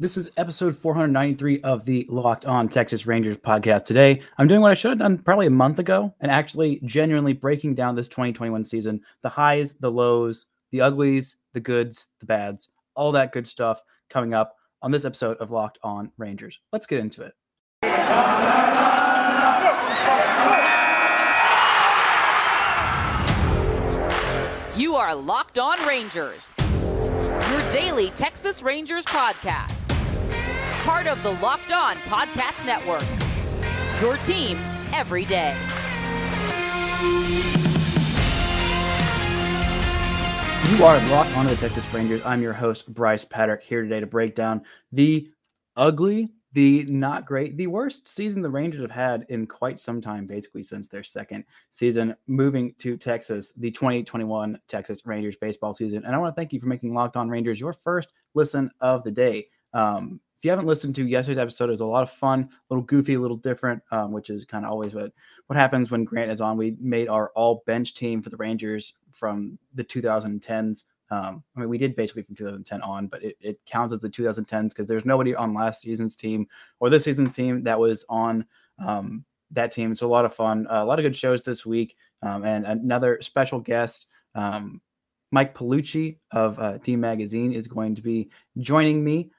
This is episode 493 of the Locked On Texas Rangers podcast. Today, I'm doing what I should have done probably a month ago and actually genuinely breaking down this 2021 season the highs, the lows, the uglies, the goods, the bads, all that good stuff coming up on this episode of Locked On Rangers. Let's get into it. You are Locked On Rangers, your daily Texas Rangers podcast part of the Locked On Podcast Network. Your team every day. You are locked onto the Texas Rangers. I'm your host, Bryce Patrick, here today to break down the ugly, the not great, the worst season the Rangers have had in quite some time, basically since their second season moving to Texas, the 2021 Texas Rangers baseball season. And I want to thank you for making Locked On Rangers your first listen of the day. Um, if you haven't listened to yesterday's episode, it was a lot of fun, a little goofy, a little different, um, which is kind of always what what happens when Grant is on. We made our all bench team for the Rangers from the 2010s. Um, I mean, we did basically from 2010 on, but it, it counts as the 2010s because there's nobody on last season's team or this season's team that was on um, that team. It's a lot of fun, uh, a lot of good shows this week, um, and another special guest. Um, Mike Piellucci of uh, D Magazine is going to be joining me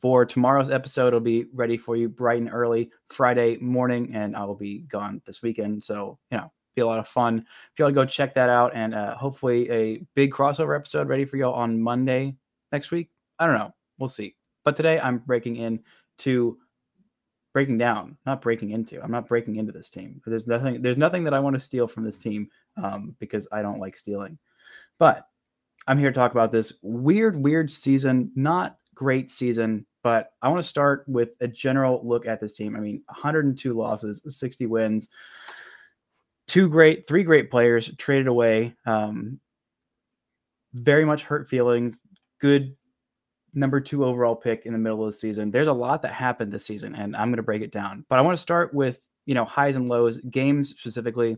for tomorrow's episode. It'll be ready for you bright and early Friday morning, and I will be gone this weekend. So, you know, be a lot of fun. If to go check that out, and uh, hopefully a big crossover episode ready for y'all on Monday next week. I don't know. We'll see. But today I'm breaking in to breaking down, not breaking into. I'm not breaking into this team. There's nothing. There's nothing that I want to steal from this team um, because I don't like stealing. But I'm here to talk about this weird, weird season. Not great season but I want to start with a general look at this team. I mean, 102 losses, 60 wins, two great, three great players traded away. Um, very much hurt feelings. Good number two overall pick in the middle of the season. There's a lot that happened this season, and I'm going to break it down. But I want to start with you know highs and lows, games specifically.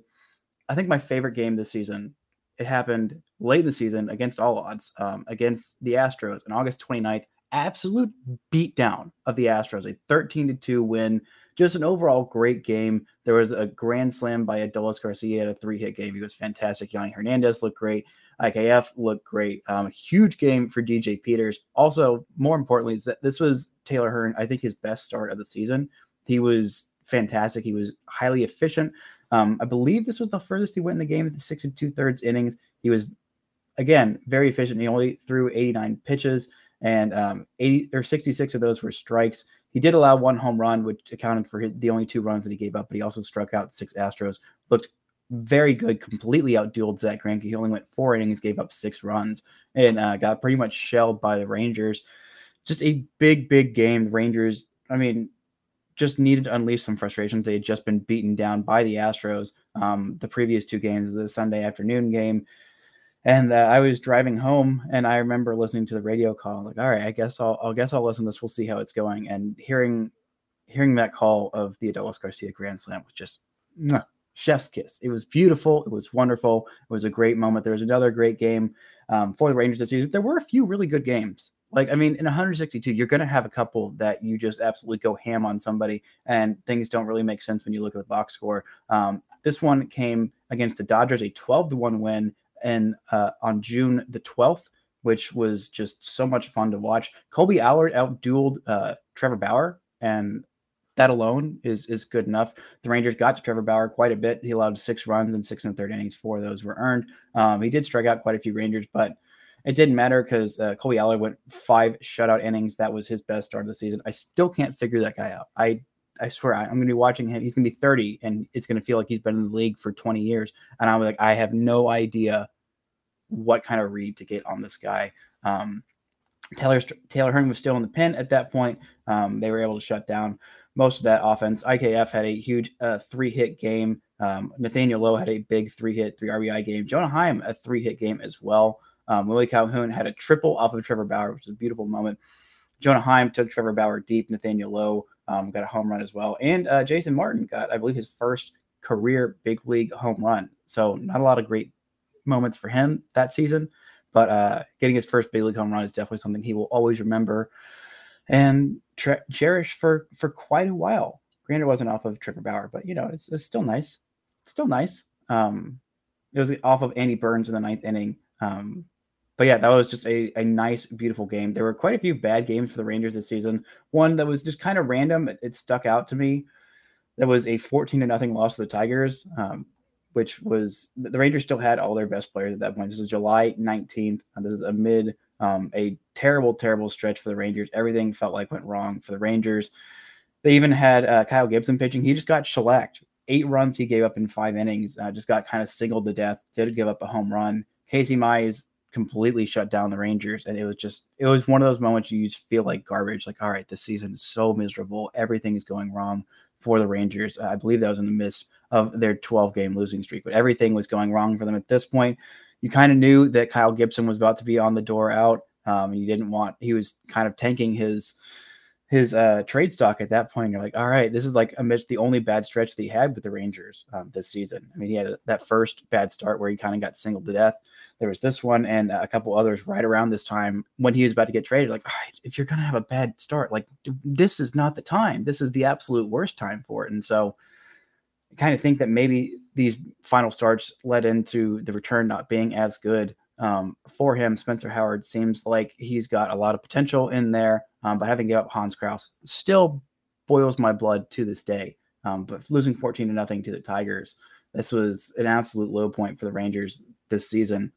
I think my favorite game this season. It happened late in the season against all odds, um, against the Astros on August 29th absolute beatdown of the Astros, a 13 to 2 win. Just an overall great game. There was a grand slam by Adolis Garcia. Had a three hit game. He was fantastic. Yonny Hernandez looked great. IKF looked great. Um, huge game for DJ Peters. Also, more importantly, is that this was Taylor Hearn, I think, his best start of the season. He was fantastic. He was highly efficient. Um, I believe this was the furthest he went in the game at the six and two thirds innings. He was, again, very efficient. He only threw 89 pitches and um, 80 or 66 of those were strikes. He did allow one home run, which accounted for the only two runs that he gave up, but he also struck out six Astros. Looked very good, completely outdueled Zack Greinke. He only went four innings, gave up six runs, and uh, got pretty much shelled by the Rangers. Just a big, big game. The Rangers, I mean, just needed to unleash some frustrations. They had just been beaten down by the Astros. Um, the previous two games, the Sunday afternoon game and uh, I was driving home, and I remember listening to the radio call. Like, all right, I guess I'll, I'll guess I'll listen to this. We'll see how it's going. And hearing, hearing that call of the Adolis Garcia Grand Slam was just mwah, chef's kiss. It was beautiful. It was wonderful. It was a great moment. There was another great game um, for the Rangers this season. There were a few really good games. Like, I mean, in 162, you're going to have a couple that you just absolutely go ham on somebody, and things don't really make sense when you look at the box score. Um, this one came against the Dodgers, a 12 to 1 win and uh, on June the 12th, which was just so much fun to watch. Kolby Allard outdueled uh, Trevor Bauer, and that alone is is good enough. The Rangers got to Trevor Bauer quite a bit. He allowed six runs and six and third innings. Four of those were earned. Um, he did strike out quite a few Rangers, but it didn't matter because uh, Kolby Allard went five shutout innings. That was his best start of the season. I still can't figure that guy out. I I swear I'm going to be watching him. He's going to be 30, and it's going to feel like he's been in the league for 20 years. And I'm like, I have no idea what kind of read to get on this guy. Um, Taylor Taylor Hearn was still in the pen at that point. Um, they were able to shut down most of that offense. IKF had a huge uh, three hit game. Um, Nathaniel Lowe had a big three hit, three RBI game. Jonah Heim, a three hit game as well. Um, Willie Calhoun had a triple off of Trevor Bauer, which was a beautiful moment. Jonah Heim took Trevor Bauer deep. Nathaniel Lowe um, got a home run as well. And uh, Jason Martin got, I believe, his first career big league home run. So, not a lot of great moments for him that season. But uh, getting his first big league home run is definitely something he will always remember. and cherished for for quite a while. Granted, it wasn't off of Trevor Bauer, but you know, it's, it's still nice. It's still nice. Um, it was off of Andy Burns in the ninth inning. Um, but yeah, that was just a, a nice, beautiful game. There were quite a few bad games for the Rangers this season. One that was just kind of random. It, it stuck out to me. That was a 14 to nothing loss to the Tigers, um, which was the Rangers still had all their best players at that point. This is July 19th. This is amid um, a terrible, terrible stretch for the Rangers. Everything felt like went wrong for the Rangers. They even had uh, Kyle Gibson pitching. He just got shellacked. Eight runs he gave up in five innings. Uh, just got kind of singled to death. Did give up a home run. Casey Mize completely shut down the Rangers, and it was just it was one of those moments you just feel like garbage. Like, all right, this season is so miserable. Everything is going wrong for the Rangers. I believe that was in the midst of their 12 game losing streak, but everything was going wrong for them at this point. You kind of knew that Kyle Gibson was about to be on the door out. Um, you didn't want he was kind of tanking his his uh, trade stock at that point. You're like, all right, this is like amidst the only bad stretch that he had with the Rangers um, this season. I mean, he had that first bad start where he kind of got singled to death. There was this one and a couple others right around this time when he was about to get traded. Like, all right, if you're going to have a bad start, like this is not the time. This is the absolute worst time for it. And so kind of think that maybe these final starts led into the return not being as good um, for him. Spencer Howard seems like he's got a lot of potential in there. Um, but having gave up Hans Crouse still boils my blood to this day. Um, but losing 14 to nothing to the Tigers, this was an absolute low point for the Rangers this season.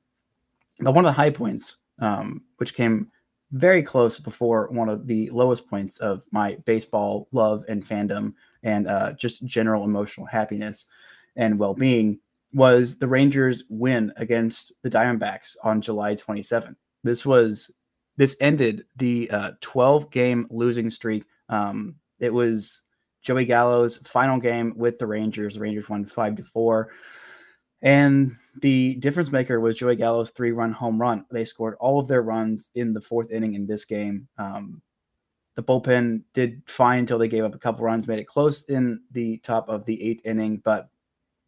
But one of the high points, um, which came very close before one of the lowest points of my baseball love and fandom and uh, just general emotional happiness and well being, was the Rangers' win against the Diamondbacks on July 27th. This was this ended the uh, 12 game losing streak. Um, it was Joey Gallo's final game with the Rangers. The Rangers won five to four. And the difference maker was Joey Gallo's three run home run. They scored all of their runs in the fourth inning in this game. Um, the bullpen did fine until they gave up a couple runs, made it close in the top of the eighth inning, but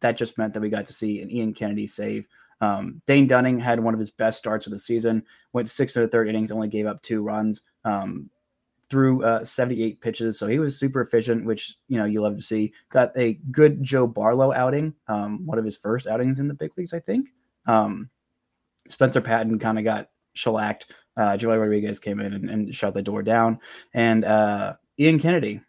that just meant that we got to see an Ian Kennedy save um, Dane Dunning had one of his best starts of the season. Went six to the third innings, only gave up two runs. Um, threw uh, 78 pitches, so he was super efficient, which you know you love to see. Got a good Joe Barlow outing, um, one of his first outings in the big leagues, I think. Um, Spencer Patton kind of got shellacked. Uh, Joely Rodriguez came in and, and, shut the door down, and uh, Ian Kennedy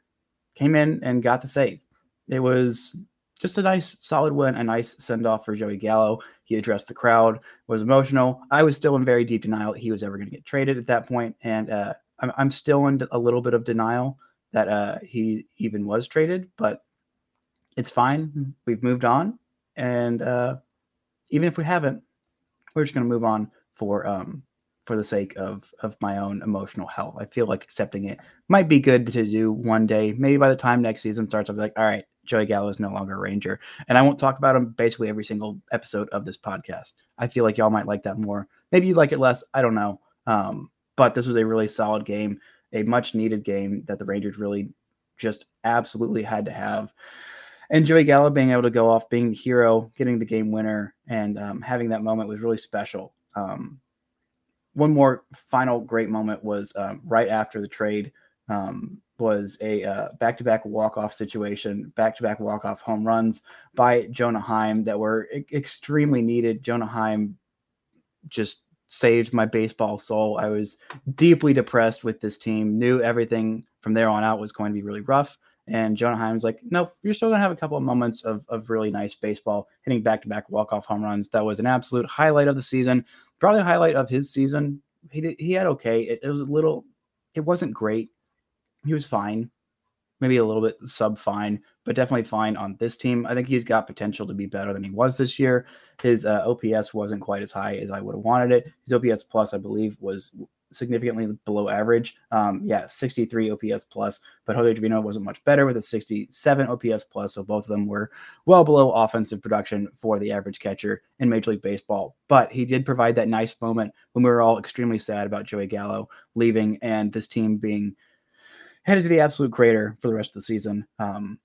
came in and got the save. It was just a nice, solid win, a nice send off for Joey Gallo. He addressed the crowd, was emotional. I was still in very deep denial that he was ever going to get traded at that point, and uh, I'm, I'm still in a little bit of denial that uh, he even was traded, but it's fine. We've moved on, and uh, even if we haven't, we're just going to move on for um, for the sake of of my own emotional health. I feel like accepting it might be good to do one day. Maybe by the time next season starts, I'll be like, all right, Joey Gallo is no longer a Ranger. And I won't talk about him basically every single episode of this podcast. I feel like y'all might like that more. Maybe you like it less. I don't know. Um, but this was a really solid game, a much needed game that the Rangers really just absolutely had to have. And Joey Gallo being able to go off, being the hero, getting the game winner, and um, having that moment was really special. Um, one more final great moment was um, right after the trade. Um, was a uh, back-to-back walk-off situation, back-to-back walk-off home runs by Jonah Heim that were e- extremely needed. Jonah Heim just saved my baseball soul. I was deeply depressed with this team. Knew everything from there on out was going to be really rough. And Jonah Heim's like, nope, you're still gonna have a couple of moments of, of really nice baseball, hitting back-to-back walk-off home runs. That was an absolute highlight of the season, probably highlight of his season. He did, he had okay. It, it was a little, it wasn't great he was fine, maybe a little bit sub fine, but definitely fine on this team. I think he's got potential to be better than he was this year. His uh, OPS wasn't quite as high as I would have wanted it. His OPS plus, I believe, was significantly below average. Um, yeah, 63 OPS plus, but Jose Trevino wasn't much better with a 67 OPS plus. So both of them were well below offensive production for the average catcher in Major League Baseball. But he did provide that nice moment when we were all extremely sad about Joey Gallo leaving and this team being headed to the absolute crater for the rest of the season. Um,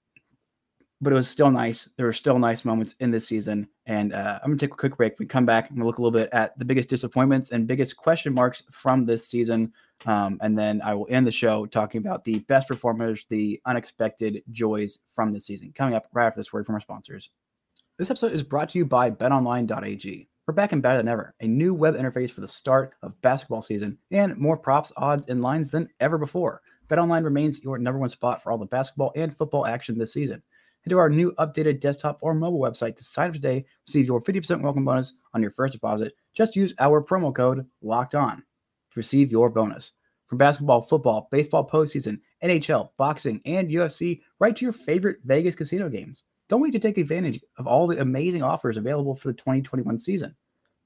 but it was still nice. There were still nice moments in this season, And uh, I'm going to take a quick break. We come back and we'll look a little bit at the biggest disappointments and biggest question marks from this season. Um, and then I will end the show talking about the best performers, the unexpected joys from the season. Coming up right after this word from our sponsors. This episode is brought to you by betonline.ag. We're back and better than ever. A new web interface for the start of basketball season and more props, odds, and lines than ever before. BetOnline remains your number one spot for all the basketball and football action this season. Head to our new updated desktop or mobile website to sign up today. Receive your 50% welcome bonus on your first deposit. Just use our promo code LOCKED ON to receive your bonus. From basketball, football, baseball postseason, NHL, boxing, and UFC, right to your favorite Vegas casino games. Don't wait to take advantage of all the amazing offers available for the 2021 season.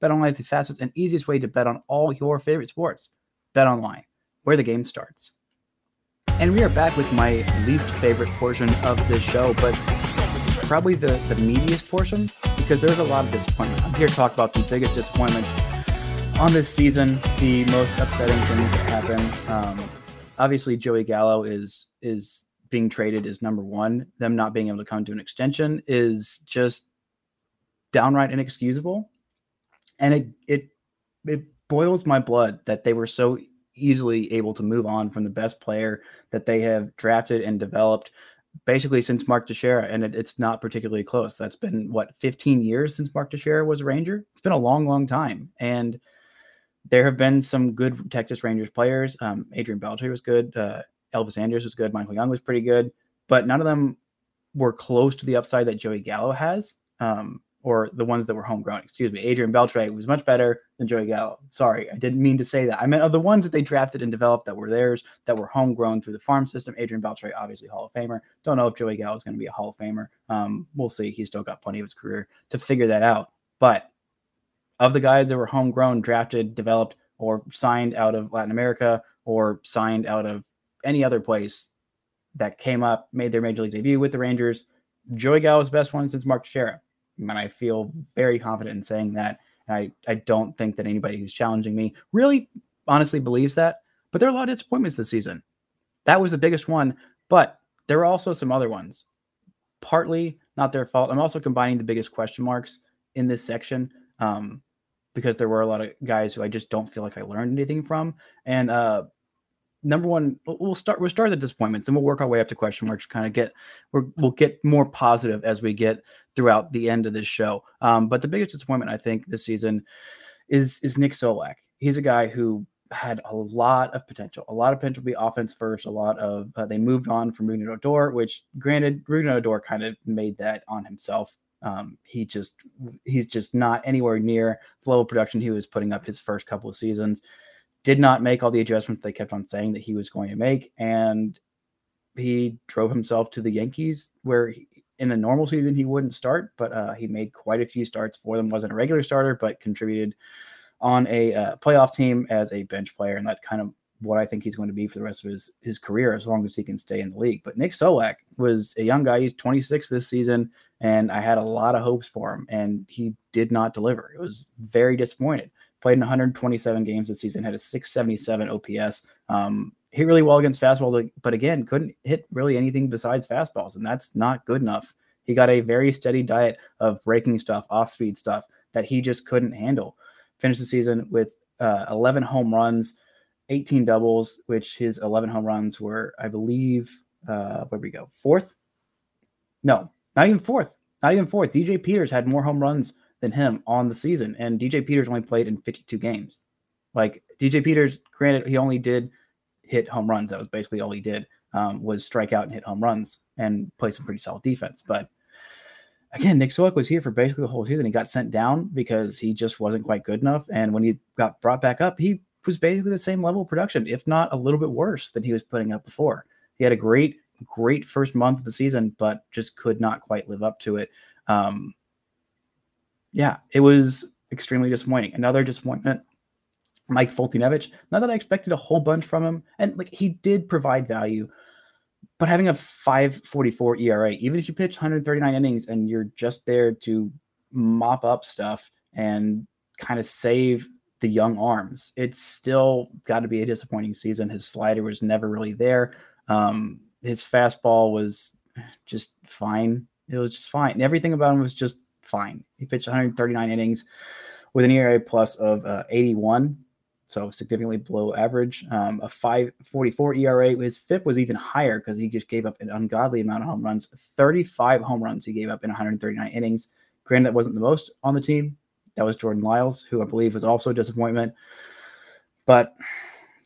BetOnline is the fastest and easiest way to bet on all your favorite sports. BetOnline, where the game starts. And we are back with my least favorite portion of this show, but probably the, the meatiest portion because there's a lot of disappointment. I'm here to talk about the biggest disappointments on this season, the most upsetting things that happen. Um, obviously, Joey Gallo is is being traded is number one. Them not being able to come to an extension is just downright inexcusable, and it it it boils my blood that they were so easily able to move on from the best player that they have drafted and developed basically since Mark Teixeira, and it, it's not particularly close. That's been what 15 years since Mark Teixeira was a Ranger. It's been a long, long time, and there have been some good Texas Rangers players. Um, Adrian Beltre was good. Uh, Elvis Andrus was good. Michael Young was pretty good, but none of them were close to the upside that Joey Gallo has. Um, or the ones that were homegrown. Excuse me. Adrian Beltre was much better than Joey Gallo. Sorry, I didn't mean to say that. I meant of the ones that they drafted and developed that were theirs, that were homegrown through the farm system. Adrian Beltre, obviously Hall of Famer. Don't know if Joey Gallo is going to be a Hall of Famer. Um, we'll see. He's still got plenty of his career to figure that out. But of the guys that were homegrown, drafted, developed, or signed out of Latin America or signed out of any other place that came up, made their major league debut with the Rangers, Joey Gallo is the best one since Mark Teixeira and I feel very confident in saying that. I, I don't think that anybody who's challenging me really honestly believes that. But there are a lot of disappointments this season. That was the biggest one, but there were also some other ones. Partly not their fault. I'm also combining the biggest question marks in this section um, because there were a lot of guys who I just don't feel like I learned anything from. And uh, number one, we'll start we'll start the disappointments and we'll work our way up to question marks. Kind of get we will get more positive as we get throughout the end of this show. Um, but the biggest disappointment I think this season is is Nick Solak. He's a guy who had a lot of potential, a lot of potential to be offense first. A lot of uh, they moved on from Rougned Odor, which granted Rougned Odor kind of made that on himself. Um, he just he's just not anywhere near the level of production he was putting up his first couple of seasons did not make all the adjustments they kept on saying that he was going to make. And he drove himself to the Yankees, where he, in a normal season he wouldn't start, but uh, he made quite a few starts for them. wasn't a regular starter, but contributed on a uh, playoff team as a bench player, and that's kind of what I think he's going to be for the rest of his his career as long as he can stay in the league. But Nick Solak was a young guy; he's 26 this season, and I had a lot of hopes for him, and he did not deliver. It was very disappointed played in 127 games this season, had a 677 OPS. Um, hit really well against fastball, but again, couldn't hit really anything besides fastballs, and that's not good enough. He got a very steady diet of breaking stuff, off speed stuff that he just couldn't handle. Finished the season with uh, 11 home runs, 18 doubles, which his 11 home runs were, I believe, uh, where we go? Fourth? No, not even fourth. Not even fourth. DJ Peters had more home runs than him on the season. And DJ Peters only played in 52 games. Like DJ Peters, granted, he only did hit home runs. That was basically all he did um, was strike out and hit home runs and play some pretty solid defense. But again, Nick Solak was here for basically the whole season. He got sent down because he just wasn't quite good enough. And when he got brought back up, he was basically the same level of production, if not a little bit worse than he was putting up before. He had a great, great first month of the season, but just could not quite live up to it. Um, yeah, it was extremely disappointing. Another disappointment. Mike Foltynewicz. Not that I expected a whole bunch from him, and like he did provide value, but having a 5.44 ERA, even if you pitch 139 innings and you're just there to mop up stuff and kind of save the young arms, it's still got to be a disappointing season. His slider was never really there. Um, his fastball was just fine. It was just fine. And everything about him was just fine. He pitched 139 innings with an ERA plus of uh, 81, so significantly below average. Um, a 544 ERA. His FIP was even higher because he just gave up an ungodly amount of home runs. 35 home runs he gave up in 139 innings. Granted, that wasn't the most on the team. That was Jordan Lyles, who I believe was also a disappointment. But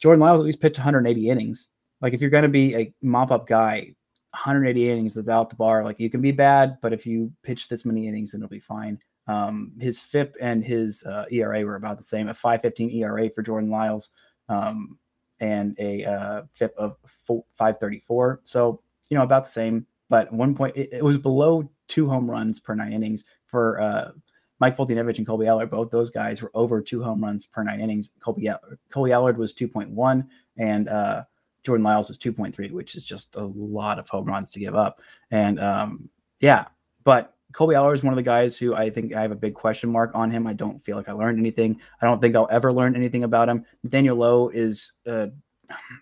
Jordan Lyles at least pitched 180 innings. Like if you're going to be a mop up guy, 180 innings without the bar. Like you can be bad, but if you pitch this many innings, it'll be fine. Um, his FIP and his uh, ERA were about the same. A 5.15 ERA for Jordan Lyles, um, and a uh, FIP of 5.34. So you know about the same. But one point, it, it was below two home runs per nine innings for uh, Mike Foltynewicz and Kolby Allard. Both those guys were over two home runs per nine innings. Colby Kolby Allard was 2.1, and uh, Jordan Lyles was 2.3, which is just a lot of home runs to give up. And um, yeah, but Kolby Allard is one of the guys who I think I have a big question mark on him. I don't feel like I learned anything. I don't think I'll ever learn anything about him. Nathaniel Lowe is uh,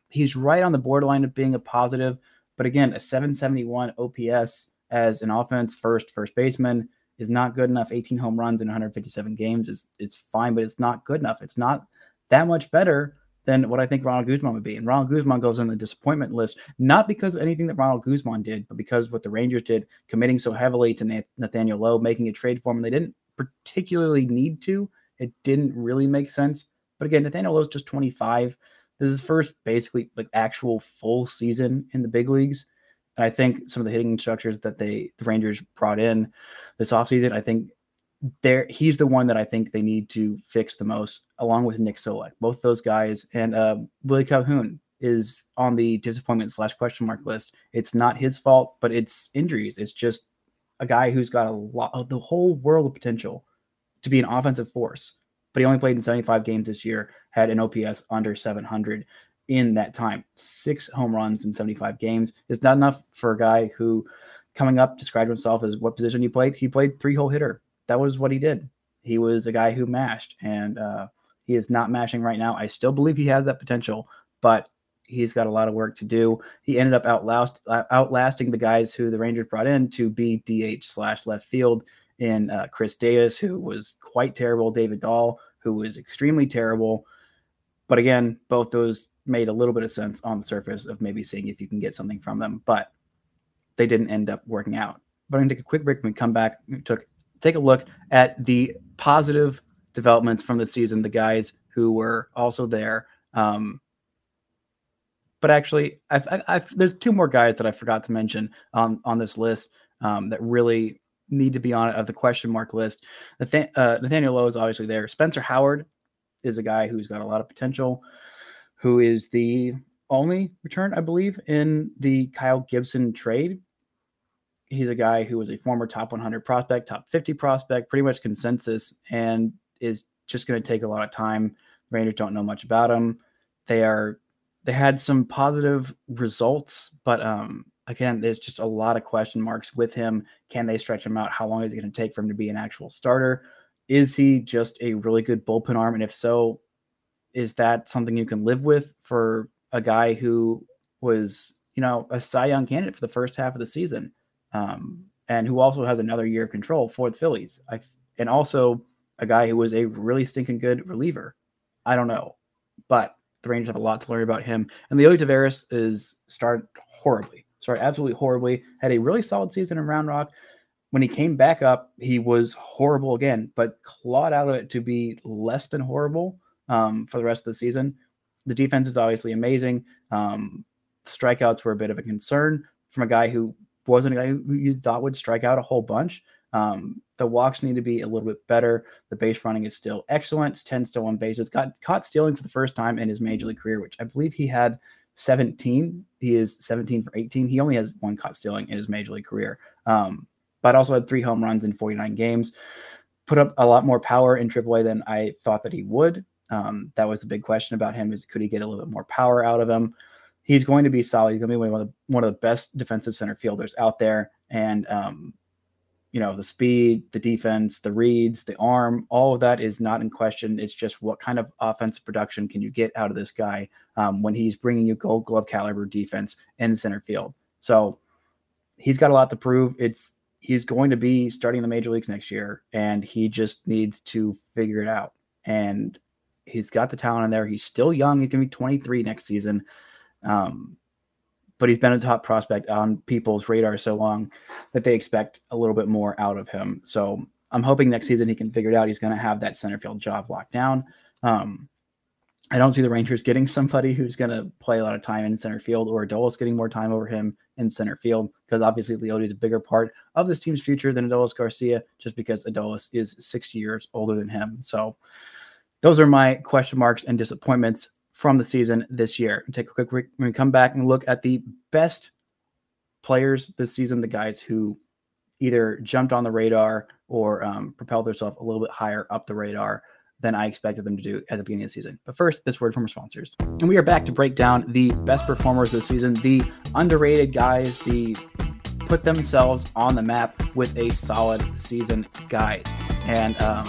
he's right on the borderline of being a positive, but again, a 771 OPS as an offense first first baseman is not good enough. 18 home runs in 157 games is it's fine, but it's not good enough. It's not that much better than what I think Ronald Guzman would be. And Ronald Guzman goes on the disappointment list, not because of anything that Ronald Guzman did, but because what the Rangers did, committing so heavily to Nathaniel Lowe, making a trade for him. They didn't particularly need to. It didn't really make sense. But again, Nathaniel Lowe's just 25. This is his first basically like actual full season in the big leagues. And I think some of the hitting structures that they the Rangers brought in this offseason, I think there he's the one that I think they need to fix the most, along with Nick Solak. Both those guys and uh, Willie Calhoun is on the disappointment slash question mark list. It's not his fault, but it's injuries. It's just a guy who's got a lot of the whole world of potential to be an offensive force, but he only played in 75 games this year, had an OPS under 700 in that time. Six home runs in 75 games is not enough for a guy who coming up described himself as what position he played. He played three hole hitter that was what he did. He was a guy who mashed, and uh, he is not mashing right now. I still believe he has that potential, but he's got a lot of work to do. He ended up outlast, outlasting the guys who the Rangers brought in to be DH slash left field in uh, Chris Davis, who was quite terrible, David Dahl, who was extremely terrible. But again, both those made a little bit of sense on the surface of maybe seeing if you can get something from them, but they didn't end up working out. But I'm going to take a quick break and come back. We took take a look at the positive developments from the season, the guys who were also there. Um, but actually, I've, I've, there's two more guys that I forgot to mention on on this list um, that really need to be on it of the question mark list. Nathan, uh, Nathaniel Lowe is obviously there. Spencer Howard is a guy who's got a lot of potential, who is the only return, I believe, in the Kyle Gibson trade he's a guy who was a former top 100 prospect, top 50 prospect, pretty much consensus, and is just going to take a lot of time. Rangers don't know much about him. They are they had some positive results, but um, again, there's just a lot of question marks with him. Can they stretch him out? How long is it going to take for him to be an actual starter? Is he just a really good bullpen arm? And if so, is that something you can live with for a guy who was, you know, a Cy Young candidate for the first half of the season? Um, and who also has another year of control for the Phillies. I, and also a guy who was a really stinking good reliever. I don't know, but the Rangers have a lot to learn about him. And Leody Taveras is started horribly, started absolutely horribly. Had a really solid season in Round Rock. When he came back up, he was horrible again, but clawed out of it to be less than horrible um, for the rest of the season. The defense is obviously amazing. Um, strikeouts were a bit of a concern from a guy who wasn't a guy who you thought would strike out a whole bunch. Um, the walks need to be a little bit better. The base running is still excellent. It's 10 stolen bases. Got caught stealing for the first time in his major league career, which I believe he had 17. He is 17 for 18. He only has one caught stealing in his major league career. Um, but also had three home runs in 49 games. Put up a lot more power in AAA than I thought that he would. Um, that was the big question about him: is could he get a little bit more power out of him? He's going to be solid. He's going to be one of the, one of the best defensive center fielders out there. And, um, you know, the speed, the defense, the reads, the arm, all of that is not in question. It's just what kind of offensive production can you get out of this guy um, when he's bringing you gold glove caliber defense in center field. So he's got a lot to prove. It's he's going to be starting the major leagues next year, and he just needs to figure it out. And he's got the talent in there. He's still young. He's going to be 23 next season. Um, but he's been a top prospect on people's radar so long that they expect a little bit more out of him. So I'm hoping next season he can figure it out. He's going to have that center field job locked down. Um, I don't see the Rangers getting somebody who's going to play a lot of time in center field or Adolis getting more time over him in center field because obviously Leody is a bigger part of this team's future than Adolis Garcia just because Adolis is six years older than him. So those are my question marks and disappointments from the season this year. Take a quick. When we come back and look at the best players this season, the guys who either jumped on the radar or um, propelled themselves a little bit higher up the radar than I expected them to do at the beginning of the season. But first, this word from our sponsors. And we are back to break down the best performers this season, the underrated guys, the put themselves on the map with a solid season guide. And um,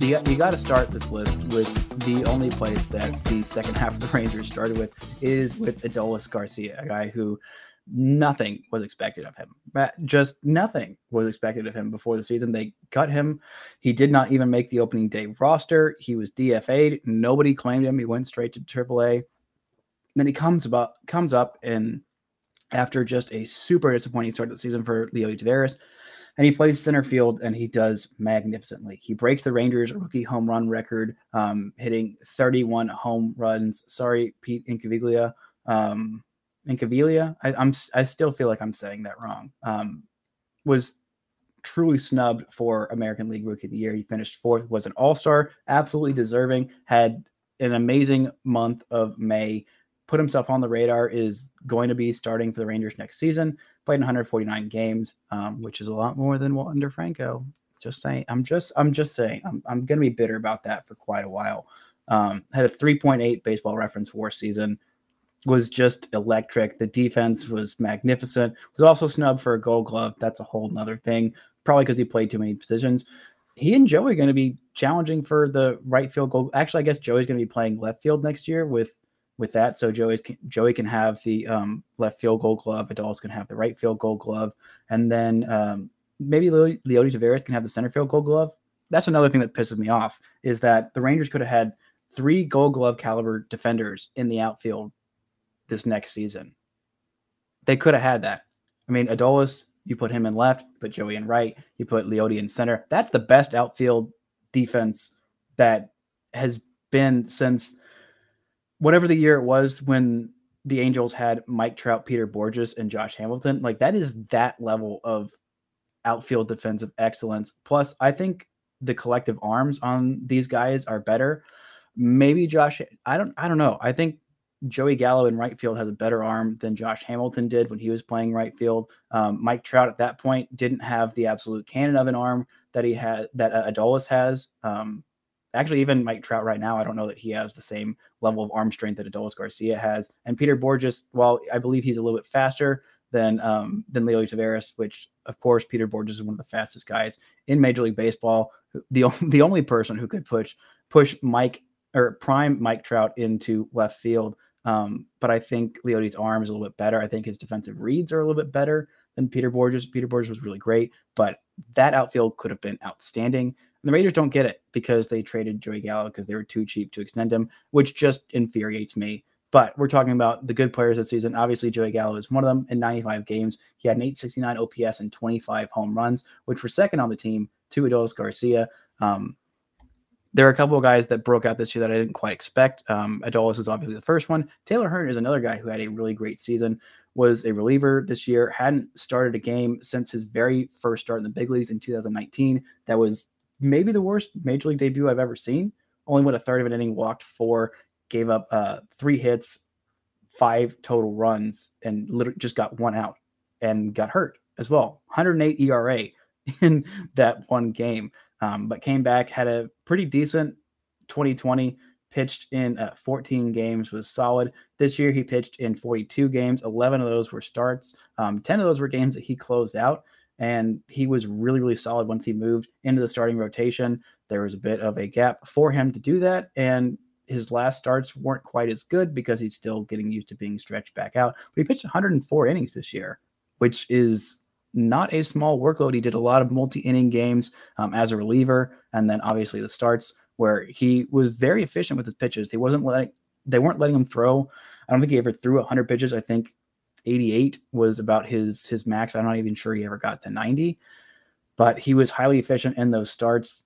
you, you got to start this list with the only place that the second half of the Rangers started with is with Adolis Garcia, a guy who nothing was expected of him. Just nothing was expected of him before the season. They cut him. He did not even make the opening day roster. He was DFA'd. Nobody claimed him. He went straight to AAA. Then he comes about comes up and after just a super disappointing start to the season for Leody Taveras, and he plays center field and he does magnificently. He breaks the Rangers rookie home run record, um, hitting 31 home runs. Sorry, Pete Incaviglia. Um, Incaviglia. I, am I still feel like I'm saying that wrong. Um, was truly snubbed for American League Rookie of the Year. He finished fourth, was an All Star, absolutely deserving. Had an amazing month of May. Put himself on the radar. Is going to be starting for the Rangers next season played 149 games, um, which is a lot more than Wander Franco. Just saying, I'm just, I'm just saying, I'm, I'm to be bitter about that for quite a while. Um, had a 3.8 baseball reference war season, was just electric. The defense was magnificent. Was also snubbed for a gold glove. That's a whole nother thing, probably because he played too many positions. He and Joey are going to be challenging for the right field goal. Actually, I guess Joey's going to be playing left field next year with with that. So Joey Joey can have the um, left field gold glove. Adolis can have the right field gold glove, and then um, maybe Leody Taveras can have the center field gold glove. That's another thing that pisses me off is that the Rangers could have had three gold glove caliber defenders in the outfield this next season. They could have had that. I mean, Adolis, you put him in left, put Joey in right, you put Leody in center. That's the best outfield defense that has been since – whatever the year it was when the Angels had Mike Trout, Peter Bourjos, and Josh Hamilton, like that is that level of outfield defensive excellence. Plus, I think the collective arms on these guys are better. Maybe Josh, I don't, I don't know. I think Joey Gallo in right field has a better arm than Josh Hamilton did when he was playing right field. Um, Mike Trout at that point didn't have the absolute cannon of an arm that he had that uh, Adolis has. Um, actually even Mike Trout right now, I don't know that he has the same level of arm strength that Adolis Garcia has. And Peter Bourjos, while I believe he's a little bit faster than um, than Leody Taveras, which of course Peter Bourjos is one of the fastest guys in Major League Baseball. The the only person who could push push Mike or prime Mike Trout into left field. Um, but I think Leody's arm is a little bit better. I think his defensive reads are a little bit better than Peter Bourjos. Peter Bourjos was really great, but that outfield could have been outstanding the Raiders don't get it because they traded Joey Gallo because they were too cheap to extend him, which just infuriates me. But we're talking about the good players this season. Obviously, Joey Gallo is one of them in 95 games. He had an 869 OPS and 25 home runs, which were second on the team to Adolis Garcia. Um, there are a couple of guys that broke out this year that I didn't quite expect. Um, Adolis is obviously the first one. Taylor Hearn is another guy who had a really great season. Was a reliever this year. Hadn't started a game since his very first start in the big leagues in 2019. That was maybe the worst major league debut I've ever seen. Only went a third of an inning, walked four, gave up uh, three hits, five total runs, and literally just got one out and got hurt as well. 108 ERA in that one game, um, but came back, had a pretty decent 2020. Pitched in uh, 14 games, was solid. This year, he pitched in 42 games. 11 of those were starts. Um, 10 of those were games that he closed out and he was really, really solid once he moved into the starting rotation. There was a bit of a gap for him to do that, and his last starts weren't quite as good because he's still getting used to being stretched back out. But he pitched 104 innings this year, which is not a small workload. He did a lot of multi inning games um, as a reliever, and then obviously the starts where he was very efficient with his pitches. He wasn't letting they weren't letting him throw. I don't think he ever threw 100 pitches. I think 88 was about his his max. I'm not even sure he ever got to 90, but he was highly efficient in those starts.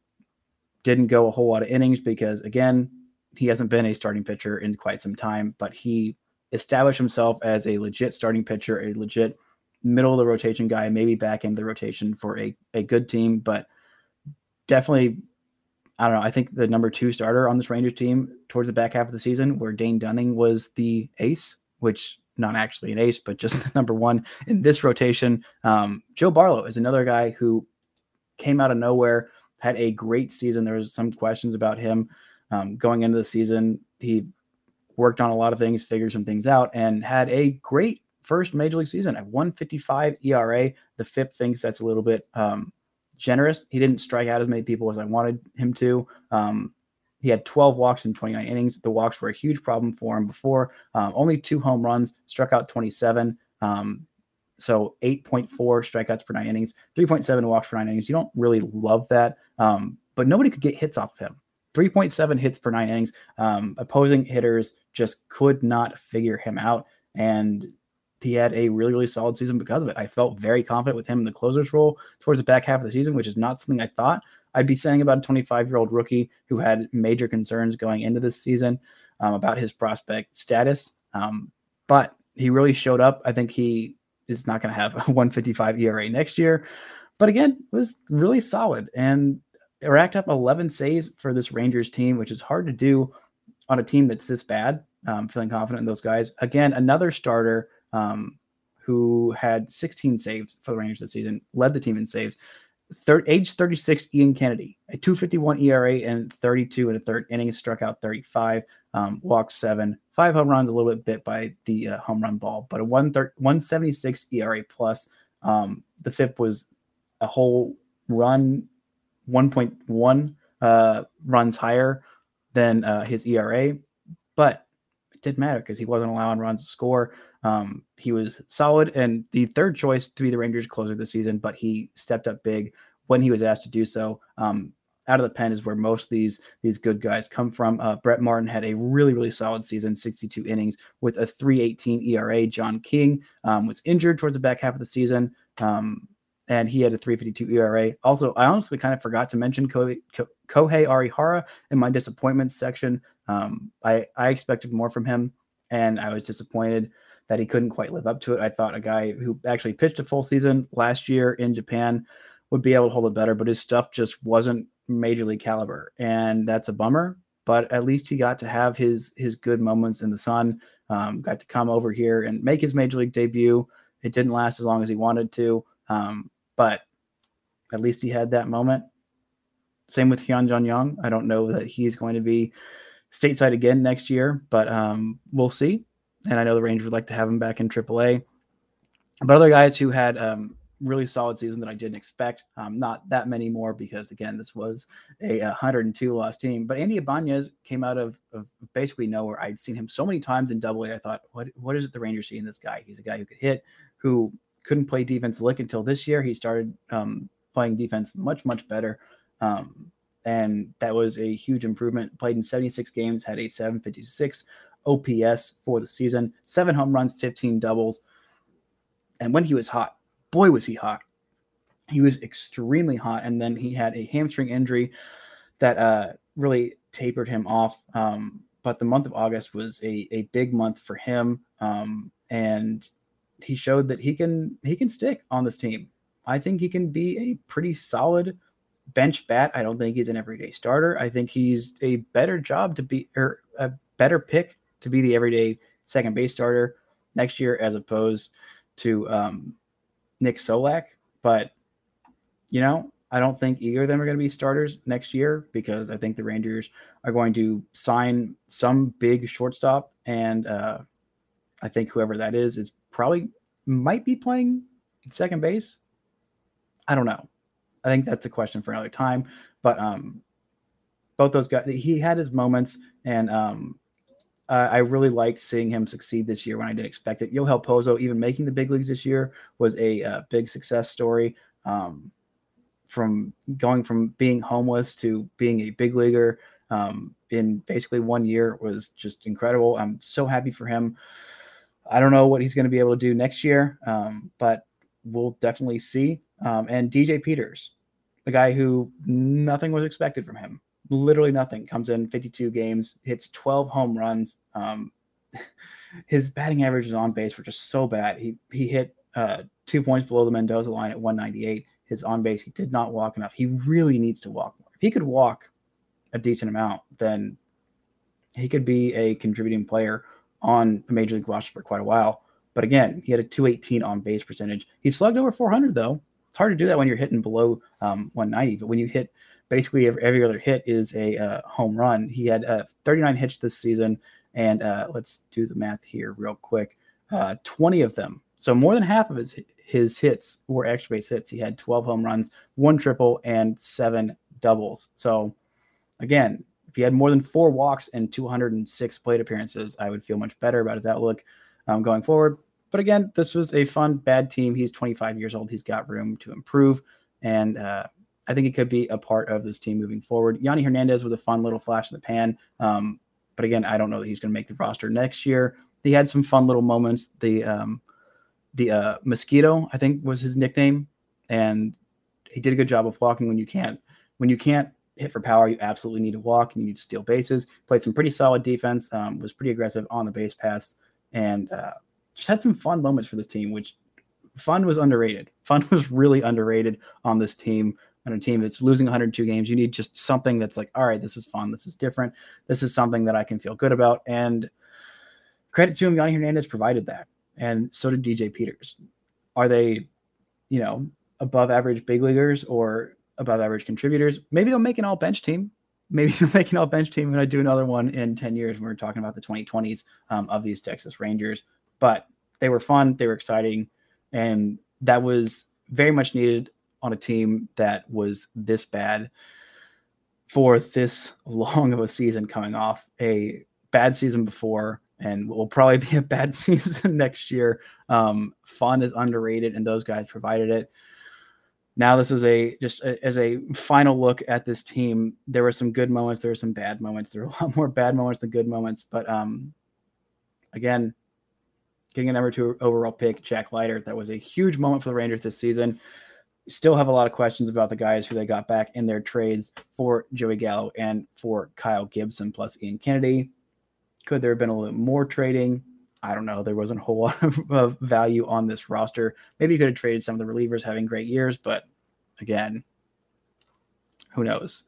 Didn't go a whole lot of innings because again, he hasn't been a starting pitcher in quite some time, but he established himself as a legit starting pitcher, a legit middle of the rotation guy, maybe back into the rotation for a, a good team, but definitely I don't know. I think the number two starter on this Rangers team towards the back half of the season, where Dane Dunning was the ace, which not actually an ace, but just the number one in this rotation. Um, Joe Barlow is another guy who came out of nowhere, had a great season. There was some questions about him um, going into the season. He worked on a lot of things, figured some things out, and had a great first major league season at 155 ERA. The FIP thinks that's a little bit um, generous. He didn't strike out as many people as I wanted him to. Um, he had 12 walks in 29 innings. The walks were a huge problem for him before. Um, only two home runs, struck out 27. Um, so 8.4 strikeouts per nine innings, 3.7 walks per nine innings. You don't really love that, um, but nobody could get hits off of him. 3.7 hits per nine innings. Um, opposing hitters just could not figure him out. And he had a really, really solid season because of it. I felt very confident with him in the closer's role towards the back half of the season, which is not something I thought I'd be saying about a 25 year old rookie who had major concerns going into this season um, about his prospect status. Um, but he really showed up. I think he is not going to have a 155 ERA next year. But again, was really solid and racked up 11 saves for this Rangers team, which is hard to do on a team that's this bad. Um, feeling confident in those guys. Again, another starter um, who had 16 saves for the Rangers this season, led the team in saves. Third, age 36, Ian Kennedy, a 251 ERA and 32 and a third innings, struck out 35, um, walked seven, five home runs, a little bit bit by the uh, home run ball, but a 176 ERA plus. Um, the FIP was a whole run, 1.1 uh, runs higher than uh, his ERA, but it didn't matter because he wasn't allowing runs to score. Um, he was solid and the third choice to be the Rangers closer this season, but he stepped up big when he was asked to do so. Um, out of the pen is where most of these these good guys come from. Uh, Brett Martin had a really really solid season, 62 innings with a 3.18 ERA. John King um, was injured towards the back half of the season, um, and he had a 3.52 ERA. Also, I honestly kind of forgot to mention Ko- Ko- Kohei Arihara in my disappointments section. Um, I I expected more from him, and I was disappointed that he couldn't quite live up to it. I thought a guy who actually pitched a full season last year in Japan would be able to hold it better, but his stuff just wasn't major league caliber, and that's a bummer. But at least he got to have his his good moments in the sun. Um, got to come over here and make his major league debut. It didn't last as long as he wanted to, um, but at least he had that moment. Same with Hyun Jun Young. I don't know that he's going to be stateside again next year, but um, we'll see and I know the Rangers would like to have him back in AAA. But other guys who had um, really solid season that I didn't expect, um, not that many more because again, this was a 102 loss team. But Andy Ibanez came out of, of basically nowhere. I'd seen him so many times in Double A. I thought, what what is it the Rangers see in this guy? He's a guy who could hit, who couldn't play defense lick until this year. He started um, playing defense much much better. Um, and that was a huge improvement. Played in 76 games, had a 756 OPS for the season, seven home runs, 15 doubles. And when he was hot, boy, was he hot. He was extremely hot. And then he had a hamstring injury that uh, really tapered him off. Um, but the month of August was a, a big month for him. Um, and he showed that he can he can stick on this team. I think he can be a pretty solid bench bat. I don't think he's an everyday starter. I think he's a better job to be or a better pick to be the everyday second base starter next year as opposed to um, Nick Solak. But, you know, I don't think either of them are going to be starters next year because I think the Rangers are going to sign some big shortstop. And uh, I think whoever that is is probably might be playing second base. I don't know. I think that's a question for another time. But um, both those guys, he had his moments, and um, uh, I really liked seeing him succeed this year when I didn't expect it. Yohel Pozo, even making the big leagues this year, was a uh, big success story. Um, from going from being homeless to being a big leaguer um, in basically one year was just incredible. I'm so happy for him. I don't know what he's going to be able to do next year, um, but we'll definitely see. Um, and DJ Peters, the guy who nothing was expected from him, literally nothing, comes in 52 games, hits 12 home runs. Um, his batting averages on base were just so bad. He he hit uh, two points below the Mendoza line at 198. His on base, he did not walk enough. He really needs to walk more. If he could walk a decent amount, then he could be a contributing player on major league roster for quite a while. But again, he had a 218 on base percentage. He slugged over 400 though. It's hard to do that when you're hitting below um, 190. But when you hit basically every, other hit is a uh, home run. He had uh, 39 hits this season, and uh, let's do the math here real quick. Uh, 20 of them, so more than half of his his hits were extra base hits. He had 12 home runs, one triple, and seven doubles. So again, if he had more than four walks and 206 plate appearances, I would feel much better about his outlook um, going forward. But again, this was a fun, bad team. He's 25 years old. He's got room to improve. And uh, I think it could be a part of this team moving forward. Yonny Hernandez was a fun little flash in the pan. Um, but again, I don't know that he's going to make the roster next year. He had some fun little moments. The um, the uh, mosquito, I think, was his nickname, and he did a good job of walking when you can't when you can't hit for power. You absolutely need to walk and you need to steal bases. Played some pretty solid defense. Um, was pretty aggressive on the base paths, and uh, just had some fun moments for this team. Which fun was underrated. Fun was really underrated on this team. On a team that's losing 102 games, you need just something that's like, all right, this is fun. This is different. This is something that I can feel good about. And credit to him, Yonny Hernandez provided that, and so did DJ Peters. Are they, you know, above average big leaguers or above average contributors. Maybe they'll make an all bench team. Maybe they'll make an all bench team when I do another one in 10 years when we're talking about the 2020s um, of these Texas Rangers. But they were fun, they were exciting, and that was very much needed on a team that was this bad for this long of a season coming off a bad season before and will probably be a bad season next year. Um, fun is underrated, and those guys provided it now this is a just a, as a final look at this team there were some good moments there were some bad moments there were a lot more bad moments than good moments but um again getting a number two overall pick jack leiter that was a huge moment for the rangers this season still have a lot of questions about the guys who they got back in their trades for joey gallo and for kyle gibson plus ian kennedy could there have been a little more trading I don't know. There wasn't a whole lot of, of value on this roster. Maybe you could have traded some of the relievers having great years, but again, who knows?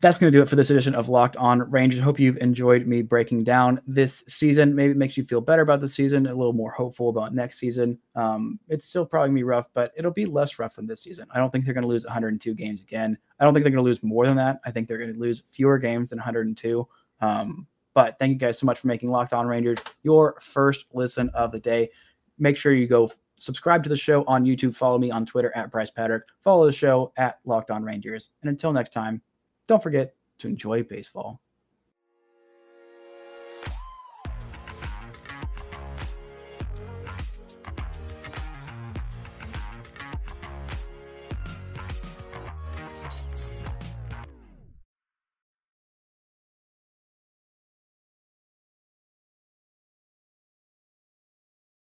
That's going to do it for this edition of Locked On Rangers. Hope you've enjoyed me breaking down this season. Maybe it makes you feel better about the season, a little more hopeful about next season. Um, it's still probably going to be rough, but it'll be less rough than this season. I don't think they're going to lose 102 games again. I don't think they're going to lose more than that. I think they're going to lose fewer games than 102. Um, but thank you guys so much for making Locked On Rangers your first listen of the day. Make sure you go subscribe to the show on YouTube. Follow me on Twitter at Bryce Patrick. Follow the show at Locked On Rangers. And until next time, don't forget to enjoy baseball.